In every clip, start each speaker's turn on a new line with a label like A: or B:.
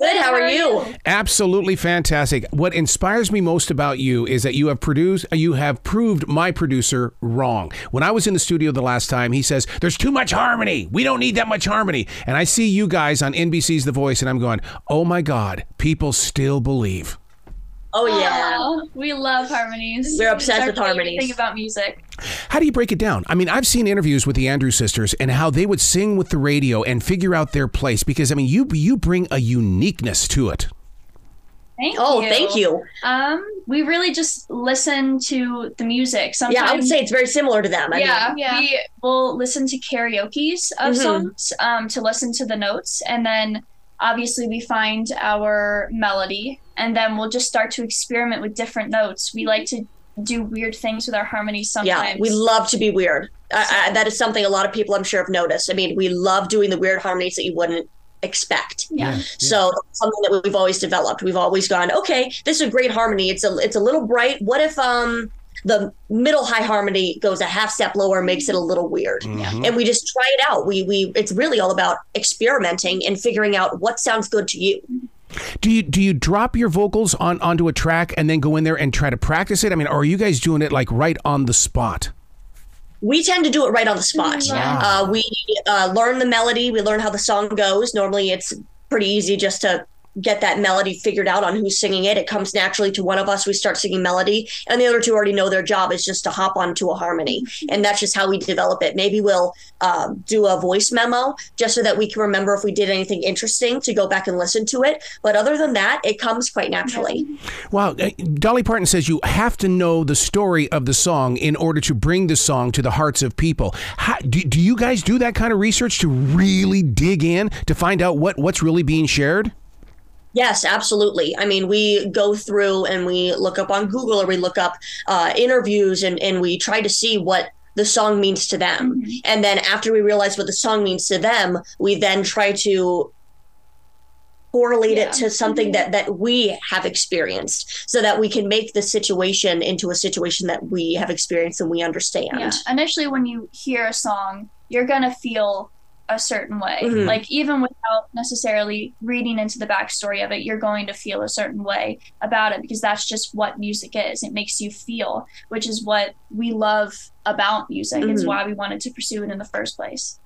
A: Good. How are you?
B: Absolutely fantastic. What inspires me most about you is that you have produced, uh, you have proved my producer wrong. When I was in the studio the last time, he says, There's too much harmony. We don't need that much harmony. And I see you guys on NBC's The Voice, and I'm going, Oh my God, people still believe.
A: Oh yeah.
C: Aw, we love harmonies.
A: We're obsessed with harmonies.
C: Thing about music.
B: How do you break it down? I mean, I've seen interviews with the Andrews sisters and how they would sing with the radio and figure out their place because I mean, you you bring a uniqueness to it.
C: Thank
A: Oh,
C: you.
A: thank you.
C: Um, we really just listen to the music. Sometimes,
A: Yeah, I would say it's very similar to them. I
C: yeah,
A: mean,
C: yeah, we will listen to karaoke's of
A: Mhm.
C: songs um, to listen to the notes, and then obviously we find our melody, and then we'll just start to experiment with different notes. We like to do weird things with our harmonies sometimes.
A: yeah, we love to be weird. I, I, that is something a lot of people I'm sure have noticed. I mean, we love doing the weird harmonies that you wouldn't expect.
C: yeah.
A: So something that we've always developed. We've always gone, okay, this is a great harmony. It's a it's a little bright. What if um the middle high harmony goes a half step lower, makes it a little weird, and we just try it out. We we it's really all about experimenting and figuring out what sounds good to you.
B: Do you do you drop your vocals on onto a track and then go in there and try to practice it? I mean, are you guys doing it like right on the spot?
A: We tend to do it right on the spot.
B: Wow.
A: Uh, we uh, learn the melody. We learn how the song goes. Normally, it's pretty easy just to get that melody figured out on who's singing it. It comes naturally to one of us. We start singing melody, and the other two already know their job is just to hop onto a harmony, and that's just how we develop it. Maybe we'll uh, do a voice memo just so that we can remember if we did anything interesting to go back and listen to it. But other than that, it comes quite naturally.
B: Wow, uh, Dolly Parton says you have to know the story of the song in order to bring the song to the hearts of people. How, do, do you guys do that kind of research to really dig in to find out what what's really being shared?
A: Yes, absolutely. I mean, we go through and we look up on Google or we look up uh, interviews and, and we try to see what the song means to them. And then after we realize what the song means to them, we then try to correlate
C: Yeah.
A: it to something that that we have experienced so that we can make the situation into a situation that we have experienced and we understand.
C: Yeah. Initially, when you hear a song, you're gonna feel a certain way.
A: Mhm.
C: Like even without necessarily reading into the backstory of it, you're going to feel a certain way about it because that's just what music is. It makes you feel, which is what we love about music. It's
A: Mhm.
C: why we wanted to pursue it in the first place.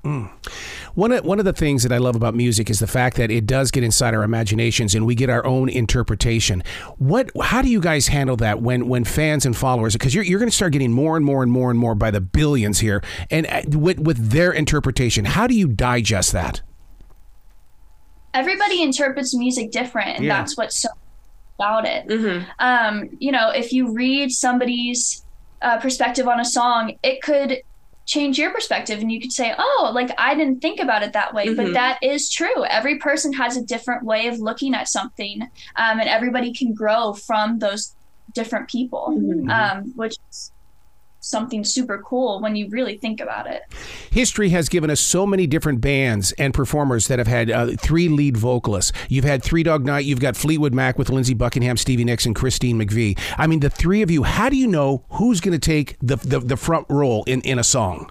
B: One of, one of the things that I love about music is the fact that it does get inside our imaginations and we get our own interpretation. What how do you guys handle that when when fans and followers because you're you're going to start getting more and more and more and more by the billions here and uh, with with their interpretation. How do you digest that?
C: Everybody interprets music different, and
B: Yeah.
C: that's what's so about it.
A: Mhm.
C: um, you know, if you read somebody's uh, perspective on a song, it could change your perspective and you could say, oh, like I didn't think about it that way. But
A: Mhm.
C: that is true. Every person has a different way of looking at something, um, and everybody can grow from those different people,
A: Mhm.
C: um, which is something super cool when you really think about it.
B: History has given us so many different bands and performers that have had uh, three lead vocalists. You've had Three Dog Night, you've got Fleetwood Mac with Lindsey Buckingham, Stevie Nicks, and Christine McVie. I mean, the three of you, how do you know who's going to take the, the, the front role in, in a song?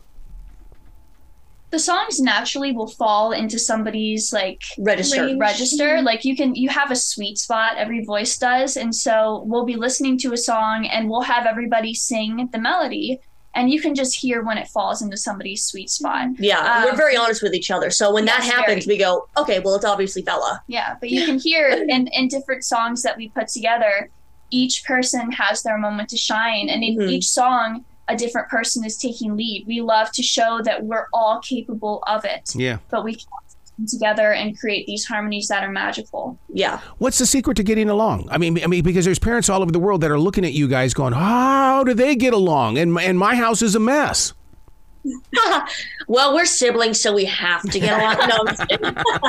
C: The songs naturally will fall into somebody's like
A: Register.
C: register like you can you have a sweet spot every voice does and so we'll be listening to a song and we'll have everybody sing the melody and you can just hear when it falls into somebody's sweet spot.
A: Yeah,
C: Um,
A: we're very honest with each other. So when that happens,
C: very.
A: we go, okay, well, it's obviously Bella.
C: Yeah, but you can hear in, in different songs that we put together, each person has their moment to shine. And in
A: Mhm.
C: each song, a different person is taking lead. We love to show that we're all capable of it,
B: Yeah.
C: but we can come together and create these harmonies that are magical.
A: Yeah.
B: What's the secret to getting along? I mean, I mean, because there's parents all over the world that are looking at you guys, going, "How do they get along?" And and my house is a mess.
A: well, we're siblings, so we have to get along. No,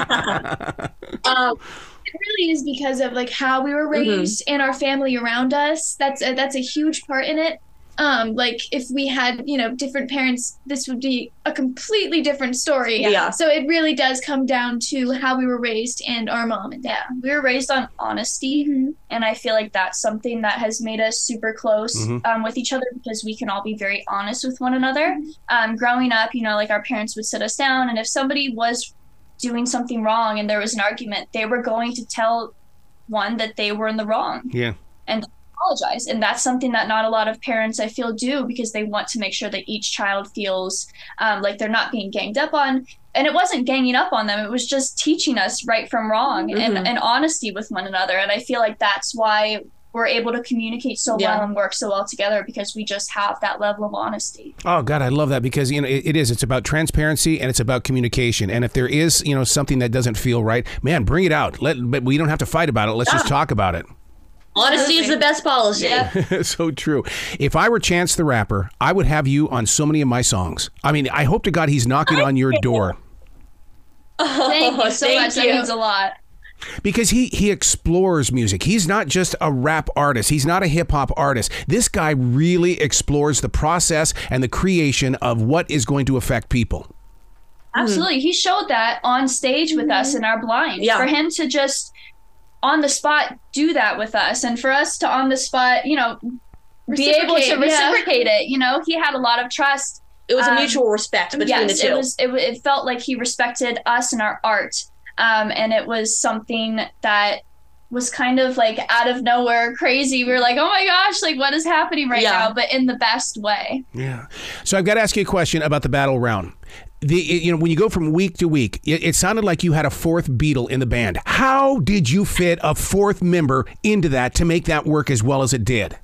A: I'm
D: um, it really is because of like how we were
A: Mm-hmm.
D: raised and our family around us. That's a, that's a huge part in it. Um, like if we had you know different parents, this would be a completely different story.
A: Yeah.
D: So it really does come down to how we were raised and our mom and dad.
C: We were raised on honesty, and I feel like that's something that has made us super close
D: Mhm.
C: um, with each other because we can all be very honest with one another. Um, growing up, you know, like our parents would sit us down, and if somebody was doing something wrong and there was an argument, they were going to tell one that they were in the wrong
B: Yeah.
C: and apologize. And that's something that not a lot of parents, I feel, do because they want to make sure that each child feels um, like they're not being ganged up on. And it wasn't ganging up on them, it was just teaching us right from wrong
A: Mhm.
C: and, and honesty with one another. And I feel like that's why we're able to communicate so
A: Yeah.
C: well and work so well together because we just have that level of honesty.
B: Oh God, I love that because you know it, it is. It's about transparency and it's about communication. And if there is you know something that doesn't feel right, man, bring it out. Let but we don't have to fight about it. Let's just
A: Ah.
B: talk about it.
A: Honesty is the best policy.
B: so true. If I were Chance the Rapper, I would have you on so many of my songs. I mean, I hope to God he's knocking on your door
C: Thank you so
A: Thank
C: much. That means a lot.
B: because he he explores music. He's not just a rap artist. He's not a hip hop artist. This guy really explores the process and the creation of what is going to affect people.
C: Absolutely. He showed that on stage with us mm-hmm. in our blind.
A: Yeah.
C: For him to just on the spot do that with us and for us to on the spot, you know, be able to
D: Reciprocate, yeah.
C: it, you know, he had a lot of trust.
A: It was a
C: Um,
A: mutual respect between
C: yes,
A: the two.
C: it was it, it felt like he respected us and our art. Um, and it was something that was kind of like out of nowhere crazy. We were like, oh my gosh, like what is happening right
A: Yeah.
C: now? But in the best way.
B: Yeah. So I've got to ask you a question about the battle round. The you know when you go from week to week, it, it sounded like you had a fourth Beatle in the band. How did you fit a fourth member into that to make that work as well as it did?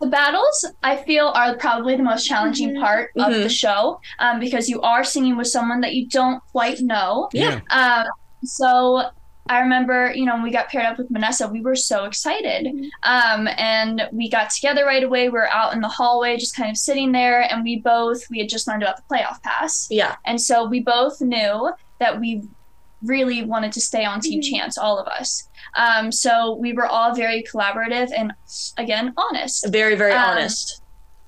C: The battles, I feel, are probably the most challenging part of
A: Mhm.
C: the show um, because you are singing with someone that you don't quite know.
B: Yeah.
C: Um, so I remember, you know, when we got paired up with Vanessa, we were so excited. Um, and we got together right away. We were out in the hallway, just kind of sitting there, and we both, we had just learned about the playoff pass.
A: yeah.
C: And so we both knew that we really wanted to stay on Team Chance, all of us. Um, so we were all very collaborative and, again, honest
A: Very, very
C: Um,
A: honest.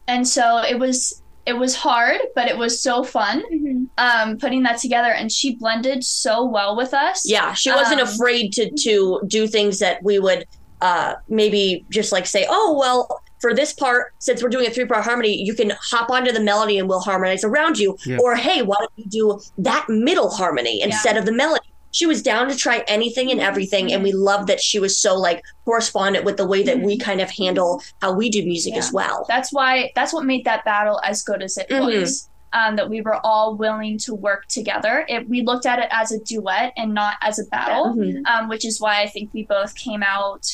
C: and so it was it was hard but it was so fun
D: Mm-hmm.
C: Um putting that together and she blended so well with us
A: Yeah, she wasn't
C: Um,
A: afraid to to do things that we would uh maybe just like say, "Oh, well, for this part, since we're doing a three-part harmony, you can hop onto the melody and we'll harmonize around you."
B: Yeah.
A: Or, "Hey, why don't you do that middle harmony instead of the melody?" She was down to try anything and everything, and we loved that she was so like correspondent with the way that we kind of handle how we do music
C: Yeah.
A: as well.
C: that's why that's what made that battle as good as it
A: Mhm.
C: was um, that we were all willing to work together it, we looked at it as a duet and not as a battle
A: Mhm.
C: um, which is why i think we both came out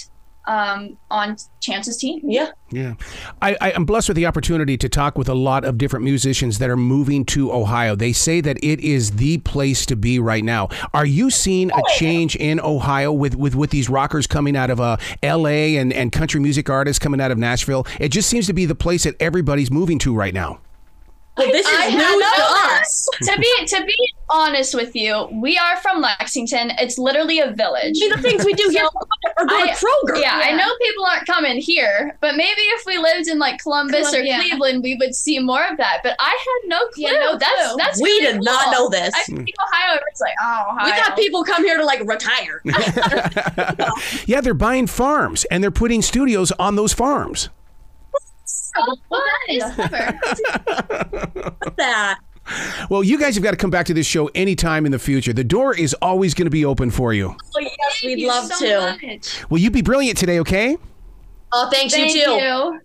C: um, on chance's team
A: Yeah.
B: Yeah. I, I am blessed with the opportunity to talk with a lot of different musicians that are moving to Ohio. They say that it is the place to be right now. Are you seeing a change in Ohio with, with, with these rockers coming out of uh, LA and, and country music artists coming out of Nashville? It just seems to be the place that everybody's moving to right now.
A: Well, this is
C: I
A: news to us.
C: to be to be honest with you we are from lexington it's literally a village
A: See, the things we do here are going
C: I-
A: to Kroger.
C: Yeah, I know people aren't coming here, but maybe if we lived in like Columbus
D: Colum-
C: or
D: yeah.
C: Cleveland, we would see more of that. But I had no clue.
D: Yeah, no
C: that's
D: clue.
C: that's
A: We
C: really
A: did not know this.
C: I think hmm. Ohio, everyone's like, oh, Ohio.
A: We thought people come here to like retire.
B: Yeah, they're buying farms and they're putting studios on those farms.
D: Oh, well, that is
A: that.
B: Well, you guys have got to come back to this show anytime in the future. The door is always going to be open for you.
A: Oh, yes, we'd
D: Thank you
A: love
D: so
A: to.
D: much.
B: Will you be brilliant today, okay?
A: Oh, thanks
C: Thank
A: you too.
C: you.